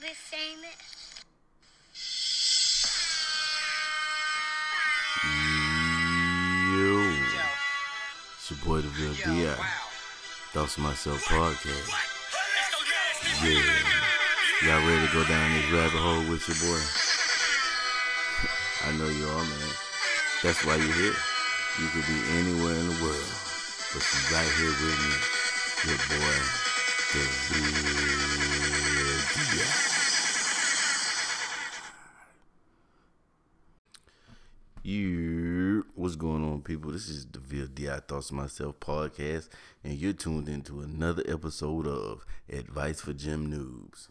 be famous? Yo, it's your boy the real Di. Thoughts to myself podcast. Yeah, y'all ready to go down this rabbit hole with your boy? I know you are, man. That's why you're here. You could be anywhere in the world, but you're right here with me, your boy, the real Di. You, what's going on, people? This is the Ville Di Thoughts Myself podcast, and you're tuned into another episode of Advice for Gym Noobs.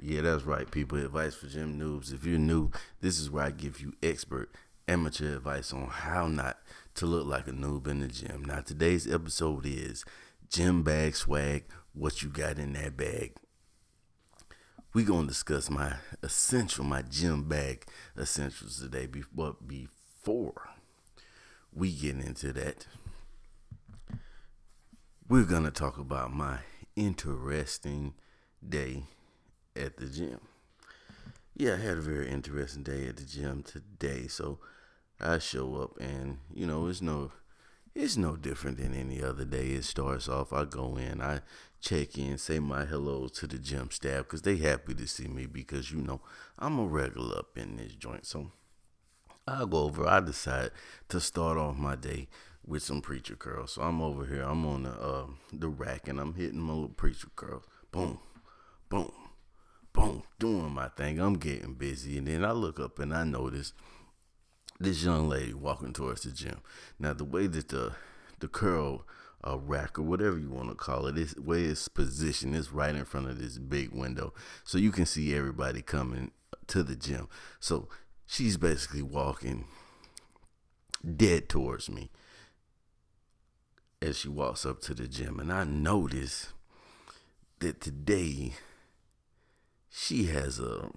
Yeah, that's right, people. Advice for Gym Noobs. If you're new, this is where I give you expert, amateur advice on how not to look like a noob in the gym. Now, today's episode is gym bag swag, what you got in that bag we gonna discuss my essential, my gym bag essentials today. But before we get into that, we're gonna talk about my interesting day at the gym. Yeah, I had a very interesting day at the gym today. So I show up and you know it's no it's no different than any other day. It starts off, I go in, I check in, say my hellos to the gym staff because they happy to see me because you know I'm a regular up in this joint. So I go over. I decide to start off my day with some preacher curls. So I'm over here. I'm on the uh, the rack and I'm hitting my little preacher curls. Boom, boom, boom, doing my thing. I'm getting busy, and then I look up and I notice this young lady walking towards the gym. Now the way that the the curl a rack or whatever you want to call it. This way it's positioned. It's right in front of this big window, so you can see everybody coming to the gym. So she's basically walking dead towards me as she walks up to the gym, and I notice that today she has a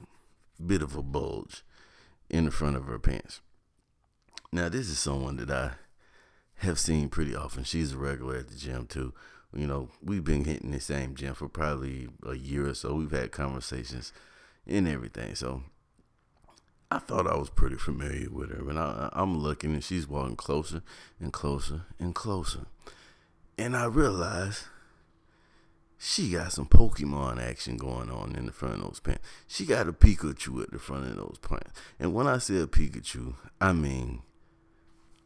bit of a bulge in the front of her pants. Now, this is someone that I have seen pretty often. She's a regular at the gym too. You know, we've been hitting the same gym for probably a year or so. We've had conversations and everything. So I thought I was pretty familiar with her. And I, I'm looking and she's walking closer and closer and closer. And I realized she got some Pokemon action going on in the front of those pants. She got a Pikachu at the front of those pants. And when I say a Pikachu, I mean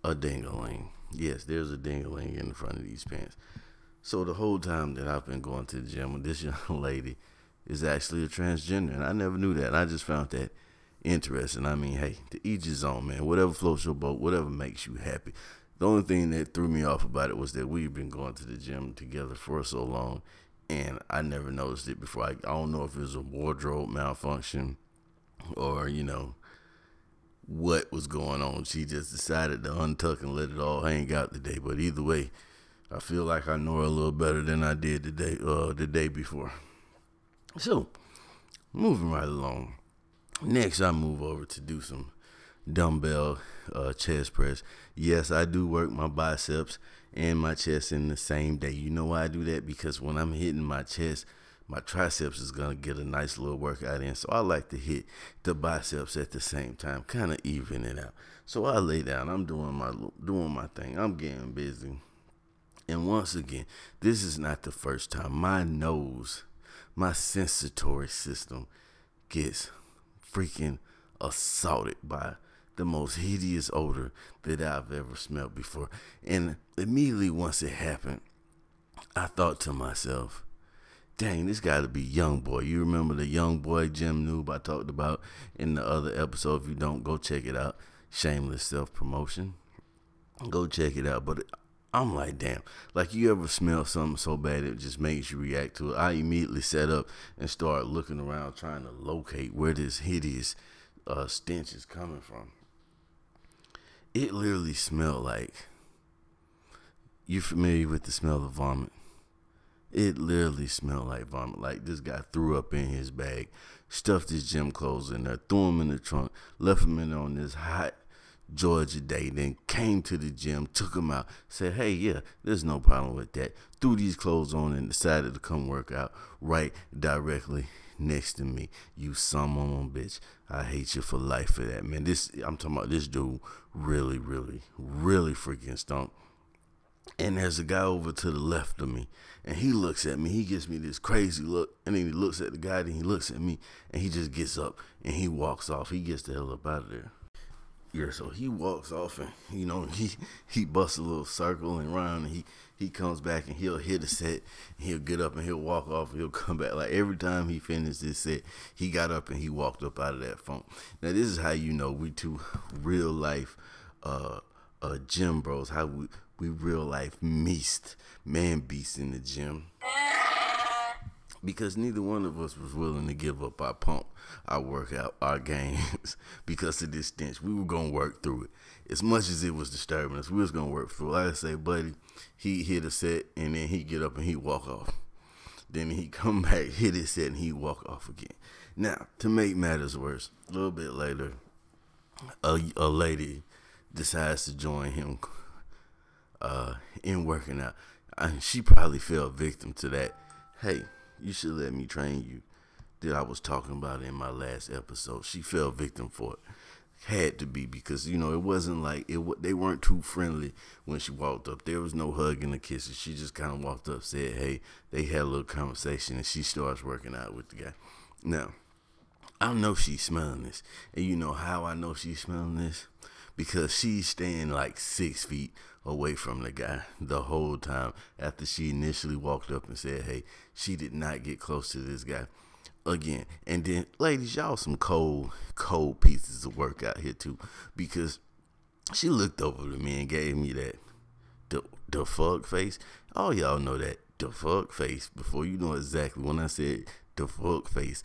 a dingaling. Yes, there's a dingling in front of these pants. So the whole time that I've been going to the gym, this young lady is actually a transgender, and I never knew that. I just found that interesting. I mean, hey, to each his own, man. Whatever floats your boat, whatever makes you happy. The only thing that threw me off about it was that we've been going to the gym together for so long, and I never noticed it before. I, I don't know if it was a wardrobe malfunction or you know what was going on. She just decided to untuck and let it all hang out today. But either way, I feel like I know her a little better than I did the day uh, the day before. So, moving right along. Next, I move over to do some dumbbell uh, chest press. Yes, I do work my biceps and my chest in the same day. You know why I do that? Because when I'm hitting my chest, my triceps is gonna get a nice little workout in. So I like to hit the biceps at the same time, kind of even it out. So I lay down. I'm doing my doing my thing. I'm getting busy. And once again, this is not the first time my nose, my sensory system gets freaking assaulted by the most hideous odor that I've ever smelled before. And immediately once it happened, I thought to myself, dang, this got to be Young Boy. You remember the Young Boy Gym Noob I talked about in the other episode? If you don't, go check it out. Shameless self promotion. Go check it out. But I'm like, damn, like you ever smell something so bad it just makes you react to it. I immediately set up and start looking around trying to locate where this hideous uh, stench is coming from. It literally smelled like. You familiar with the smell of vomit? It literally smelled like vomit. Like this guy threw up in his bag, stuffed his gym clothes in there, threw them in the trunk, left them in on this hot Georgia day, then came to the gym, took them out, said, Hey, yeah, there's no problem with that. Threw these clothes on and decided to come work out right directly next to me. You some on bitch. I hate you for life for that, man. This I'm talking about this dude really, really, really freaking stunk. And there's a guy over to the left of me, and he looks at me. He gives me this crazy look, and then he looks at the guy, then he looks at me, and he just gets up and he walks off. He gets the hell up out of there. Yeah, so he walks off, and you know he he busts a little circle and round, and he he comes back and he'll hit a set, and he'll get up and he'll walk off, and he'll come back. Like every time he finished this set, he got up and he walked up out of that funk. Now this is how you know we two real life uh uh gym bros. How we we real life meast, man beast in the gym. Because neither one of us was willing to give up our pump, our workout, our games because of this stench. We were gonna work through it. As much as it was disturbing us, we was gonna work through it. Like I say, buddy, he hit a set and then he get up and he walk off. Then he come back, hit his set and he walk off again. Now, to make matters worse, a little bit later, a, a lady decides to join him uh, in working out. And she probably fell victim to that. Hey, you should let me train you. That I was talking about in my last episode. She fell victim for it. Had to be because you know it wasn't like it. They weren't too friendly when she walked up. There was no hugging or kissing. She just kind of walked up, said, "Hey." They had a little conversation, and she starts working out with the guy. Now, I know she's smelling this, and you know how I know she's smelling this because she's staying like six feet away from the guy the whole time after she initially walked up and said, Hey, she did not get close to this guy again. And then, ladies, y'all some cold, cold pieces of work out here too, because she looked over to me and gave me that the the fuck face. All y'all know that the fuck face before you know exactly when I said the fuck face.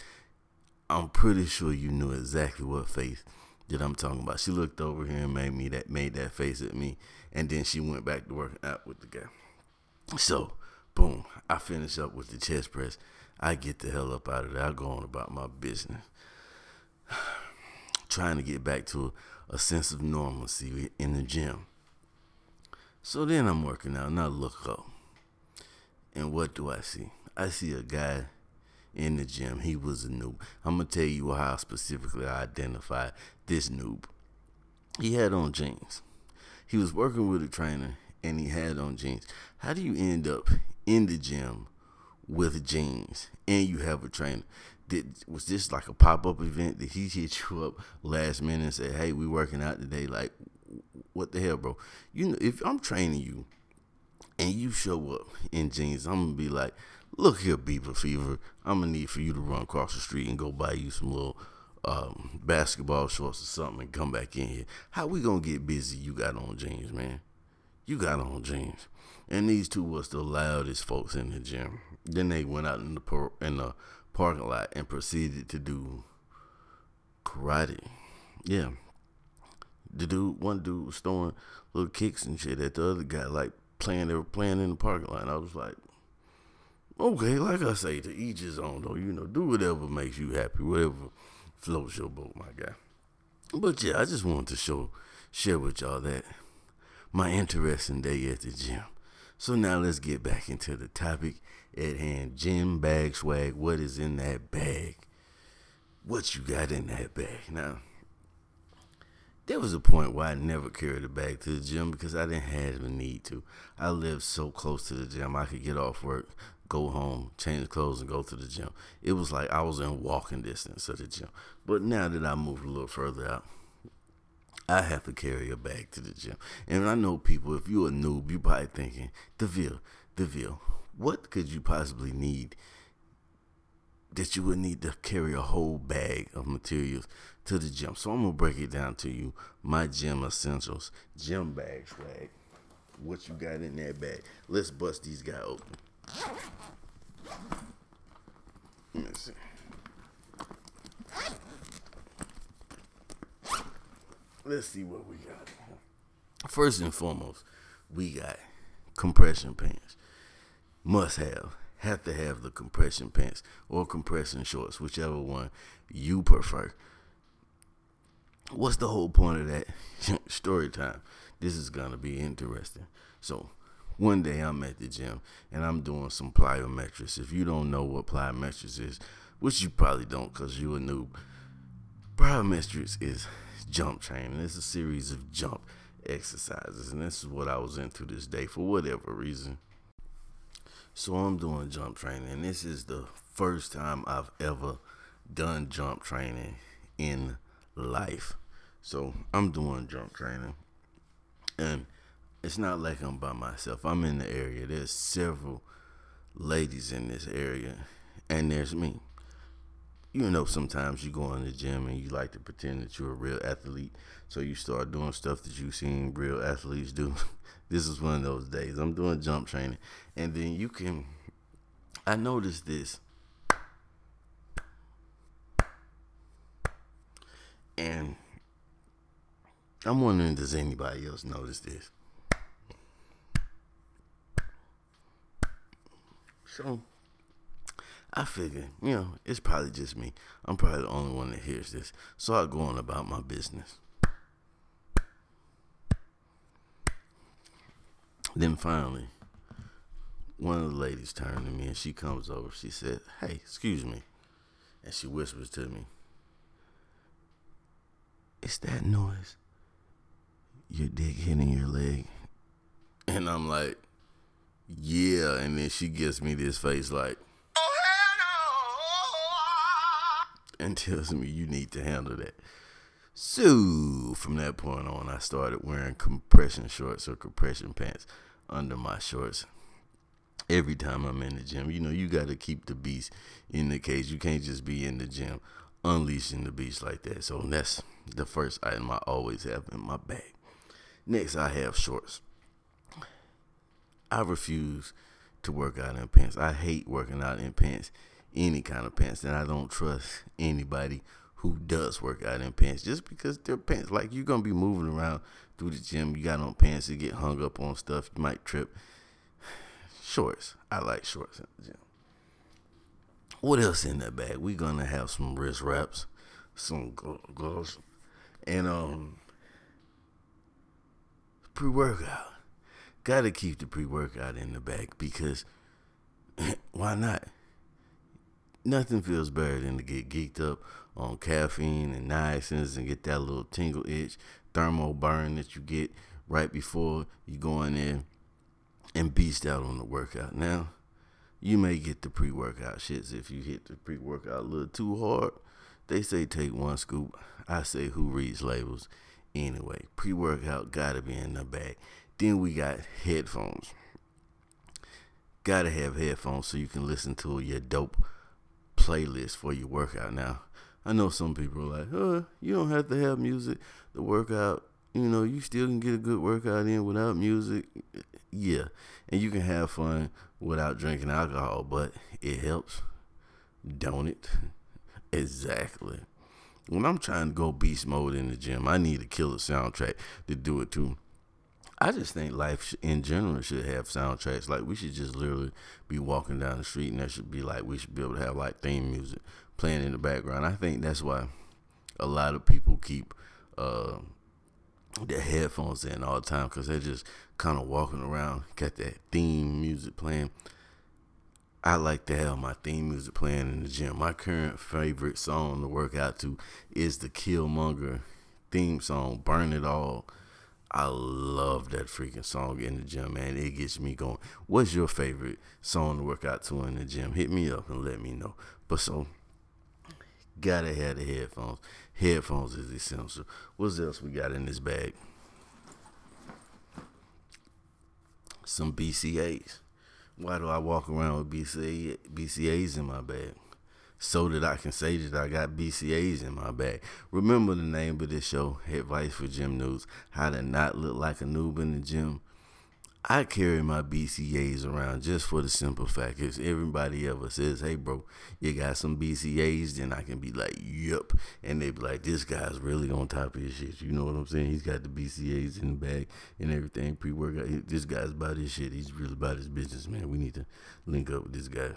I'm pretty sure you knew exactly what face that I'm talking about. She looked over here and made me that made that face at me, and then she went back to working out with the guy. So, boom, I finish up with the chest press. I get the hell up out of there. I go on about my business, trying to get back to a, sense of normalcy in the gym. So then I'm working out, and I look up, and what do I see? I see a guy in the gym. He was a noob. I'm gonna tell you how specifically I identified this noob. He had on jeans. He was working with a trainer and he had on jeans. How do you end up in the gym with jeans and you have a trainer? Did was this like a pop up event? Did he hit you up last minute and say, "Hey, we working out today"? Like, what the hell, bro? You know, if I'm training you and you show up in jeans, I'm gonna be like, "Look here, Beaver Fever. I'm gonna need for you to run across the street and go buy you some little um, basketball shorts or something and come back in here. How we gonna get busy? You got on jeans, man. You got on jeans. And these two was the loudest folks in the gym. Then they went out in the in the parking lot and proceeded to do karate. Yeah. The dude, one dude was throwing little kicks and shit at the other guy, like playing. They were playing in the parking lot. And I was like, okay, like I say, to each his own. Though you know, do whatever makes you happy, whatever floats your boat, my guy. But yeah, I just wanted to show, share with y'all that my interesting day at the gym. So now let's get back into the topic at hand. Gym bag swag. What is in that bag? What you got in that bag? Now, there was a point where I never carried a bag to the gym because I didn't have the need to. I lived so close to the gym, I could get off work, go home, change clothes, and go to the gym. It was like I was in walking distance of the gym. But now that I moved a little further out, I have to carry a bag to the gym. And I know people, if you're a noob, you're probably thinking, DeVille, DeVille, what could you possibly need that you would need to carry a whole bag of materials to the gym? So I'm going to break it down to you. My gym essentials, gym bag swag. What you got in that bag? Let's bust these guys open. Let me see. Let's see what we got. First and foremost, we got compression pants. Must have. Have to have the compression pants or compression shorts, whichever one you prefer. What's the whole point of that? Story time. This is gonna be interesting. So one day I'm at the gym and I'm doing some plyometrics. If you don't know what plyometrics is, which you probably don't because you're a noob. Plyometrics is jump training. It's a series of jump exercises, and this is what I was into this day for whatever reason. So I'm doing jump training, and this is the first time I've ever done jump training in life. So I'm doing jump training, and it's not like I'm by myself. I'm in the area. There's several ladies in this area, and there's me. You know, sometimes you go in the gym and you like to pretend that you're a real athlete, so you start doing stuff that you've seen real athletes do. this is one of those days. I'm doing jump training, and then you can. I noticed this. And I'm wondering, does anybody else notice this? So I figure, you know, it's probably just me. I'm probably the only one that hears this. So I go on about my business. Then finally, one of the ladies turned to me and she comes over. She said, Hey, excuse me. And she whispers to me, It's that noise. Your dick hitting your leg. And I'm like, yeah. And then she gives me this face like, and tells me you need to handle that. So from that point on, I started wearing compression shorts or compression pants under my shorts. Every time I'm in the gym, you know, you got to keep the beast in the cage. You can't just be in the gym unleashing the beast like that. So that's the first item I always have in my bag. Next, I have shorts. I refuse to work out in pants. I hate working out in pants, any kind of pants, and I don't trust anybody who does work out in pants just because they're pants. Like you're gonna be moving around through the gym, you got on pants, you get hung up on stuff, you might trip. Shorts. I like shorts in the gym. What else in that bag? We're gonna have some wrist wraps, some gloves, and um pre workout got to keep the pre workout in the back because why not? Nothing feels better than to get geeked up on caffeine and niacins and get that little tingle itch, thermal burn that you get right before you go in there and beast out on the workout. Now, you may get the pre workout shits if you hit the pre workout a little too hard. They say take one scoop. I say who reads labels anyway. Pre workout gotta be in the bag. Then we got headphones. Gotta have headphones so you can listen to your dope playlist for your workout. Now, I know some people are like, oh, you don't have to have music to work out. You know, you still can get a good workout in without music. Yeah. And you can have fun without drinking alcohol, but it helps, don't it? exactly. When I'm trying to go beast mode in the gym, I need a killer soundtrack to do it too. I just think life in general should have soundtracks. Like we should just literally be walking down the street, and that should be like we should be able to have like theme music playing in the background. I think that's why a lot of people keep uh, their headphones in all the time because they're just kind of walking around, got that theme music playing. I like to have my theme music playing in the gym. My current favorite song to work out to is the Killmonger theme song, "Burn It All." I love that freaking song in the gym, man. It gets me going. What's your favorite song to work out to in the gym? Hit me up and let me know. But so, gotta have the headphones. Headphones is essential. What else we got in this bag? Some BCAAs. Why do I walk around with BCAA, BCAAs in my bag? So that I can say that I got BCAAs in my bag. Remember the name of this show, Advice for Gym Noobs, how to not look like a noob in the gym. I carry my BCAAs around just for the simple fact if everybody ever says, "Hey, bro, you got some BCAAs," then I can be like, "Yep," and they be like, "This guy's really on top of his shit." You know what I'm saying? He's got the BCAs in the bag and everything pre-workout. This guy's about his shit. He's really about his business, man. We need to link up with this guy.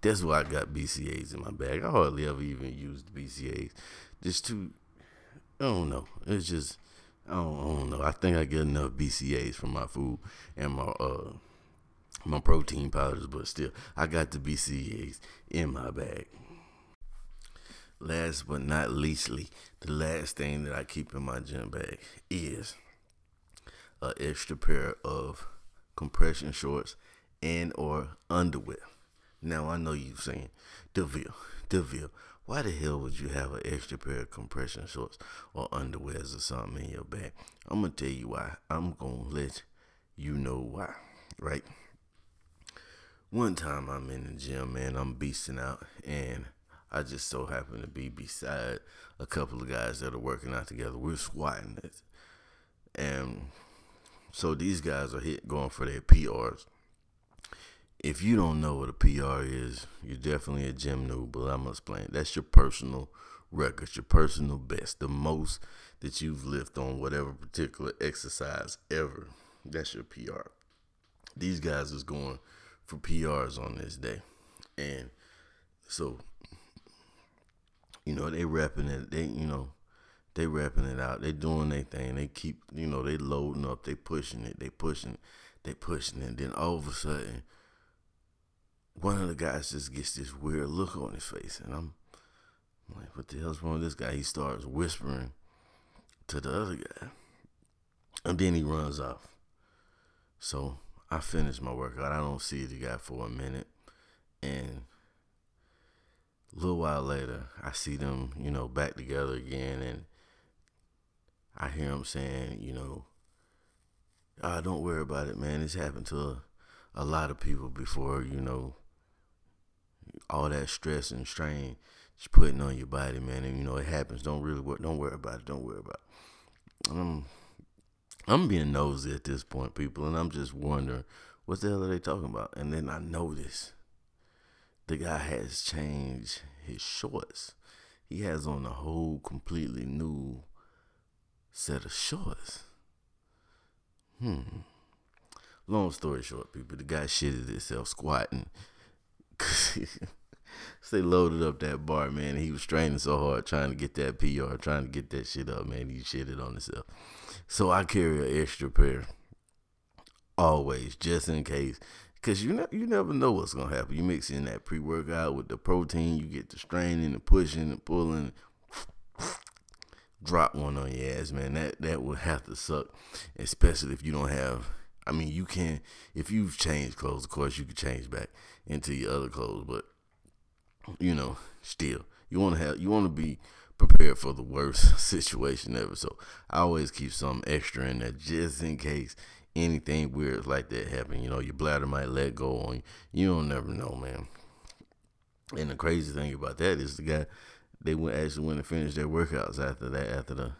That's why I got BCAAs in my bag. I hardly ever even use the BCAAs. Just too, I don't know. It's just, I don't, I don't know. I think I get enough BCAAs from my food and my uh my protein powders, but still, I got the BCAAs in my bag. Last but not leastly, the last thing that I keep in my gym bag is an extra pair of compression shorts and or underwear. Now I know you saying, Deville, Deville, why the hell would you have an extra pair of compression shorts or underwears or something in your bag? I'm gonna tell you why. I'm gonna let you know why, right? One time I'm in the gym, man, I'm beasting out, and I just so happen to be beside a couple of guys that are working out together. We're squatting it, and so these guys are hit going for their PRs. If you don't know what a PR is, you're definitely a gym noob. But I'm explain. That's your personal record, your personal best, the most that you've lifted on whatever particular exercise ever. That's your PR. These guys is going for PRs on this day. And so, you know, they rapping it, they, you know, they rapping it out. They doing their thing. They keep, you know, they loading up, they pushing it, they pushing, they pushing it. Then all of a sudden, one of the guys just gets this weird look on his face. And I'm like, what the hell's wrong with this guy? He starts whispering to the other guy. And then he runs off. So I finish my workout. I don't see the guy for a minute. And a little while later, I see them, you know, back together again. And I hear him saying, you know, ah, don't worry about it, man. This happened to a, a lot of people before, you know, all that stress and strain just putting on your body, man. And, you know, it happens. Don't really worry. Don't worry about it. Don't worry about it. Um, I'm being nosy at this point, people, and I'm just wondering what the hell are they talking about? And then I notice the guy has changed his shorts. He has on a whole completely new set of shorts. Hmm. Long story short, people, the guy shitted himself squatting. they loaded up that bar, man. He was straining so hard trying to get that PR, trying to get that shit up, man. He shitted on himself. So I carry an extra pair always, just in case. Cause you ne- you never know what's gonna happen. You mix in that pre workout with the protein, you get the straining and pushing and pulling. Drop one on your ass, man. That that would have to suck, especially if you don't have. I mean, you can if you've changed clothes. Of course, you can change back into your other clothes, but you know, still, you want to have you want to be prepared for the worst situation ever. So I always keep some extra in there just in case anything weird like that happen. You know, your bladder might let go on you. You don't never know, man. And the crazy thing about that is the guy they went actually went and finished their workouts after that after the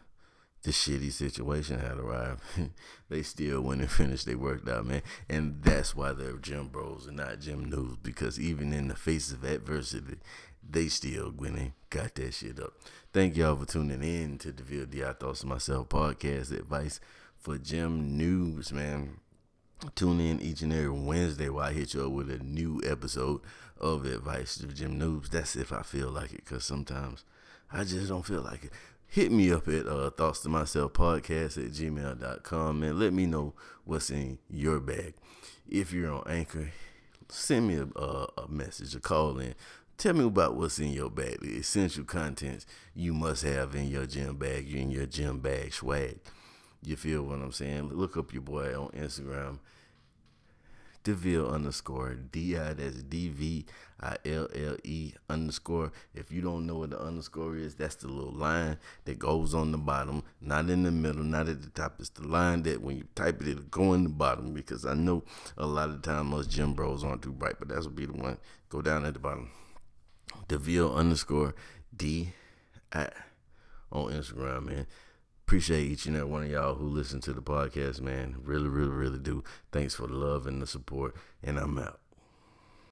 the shitty situation had arrived. they still went and finished They worked out, man. And that's why they're gym bros and not gym noobs because even in the face of adversity, they still went and got that shit up. Thank y'all for tuning in to the VLD I Thoughts Myself podcast advice for gym noobs, man. Tune in each and every Wednesday while I hit you up with a new episode of Advice to Gym Noobs. That's if I feel like it, because sometimes I just don't feel like it. Hit me up at uh, Thoughts to Myself podcast at gmail.com and let me know what's in your bag. If you're on Anchor, send me a, a, a message, a call in. Tell me about what's in your bag, the essential contents you must have in your gym bag, in your gym bag swag. You feel what I'm saying? Look up your boy on Instagram, Deville underscore D I that's D V I L L E underscore. If you don't know what the underscore is, that's the little line that goes on the bottom, not in the middle, not at the top. It's the line that when you type it, it'll go in the bottom because I know a lot of time most gym bros aren't too bright, but that's will be the one. Go down at the bottom. Deville underscore D I on Instagram, man. Appreciate each and every one of y'all who listen to the podcast, man. Really, really, really do. Thanks for the love and the support. And I'm out.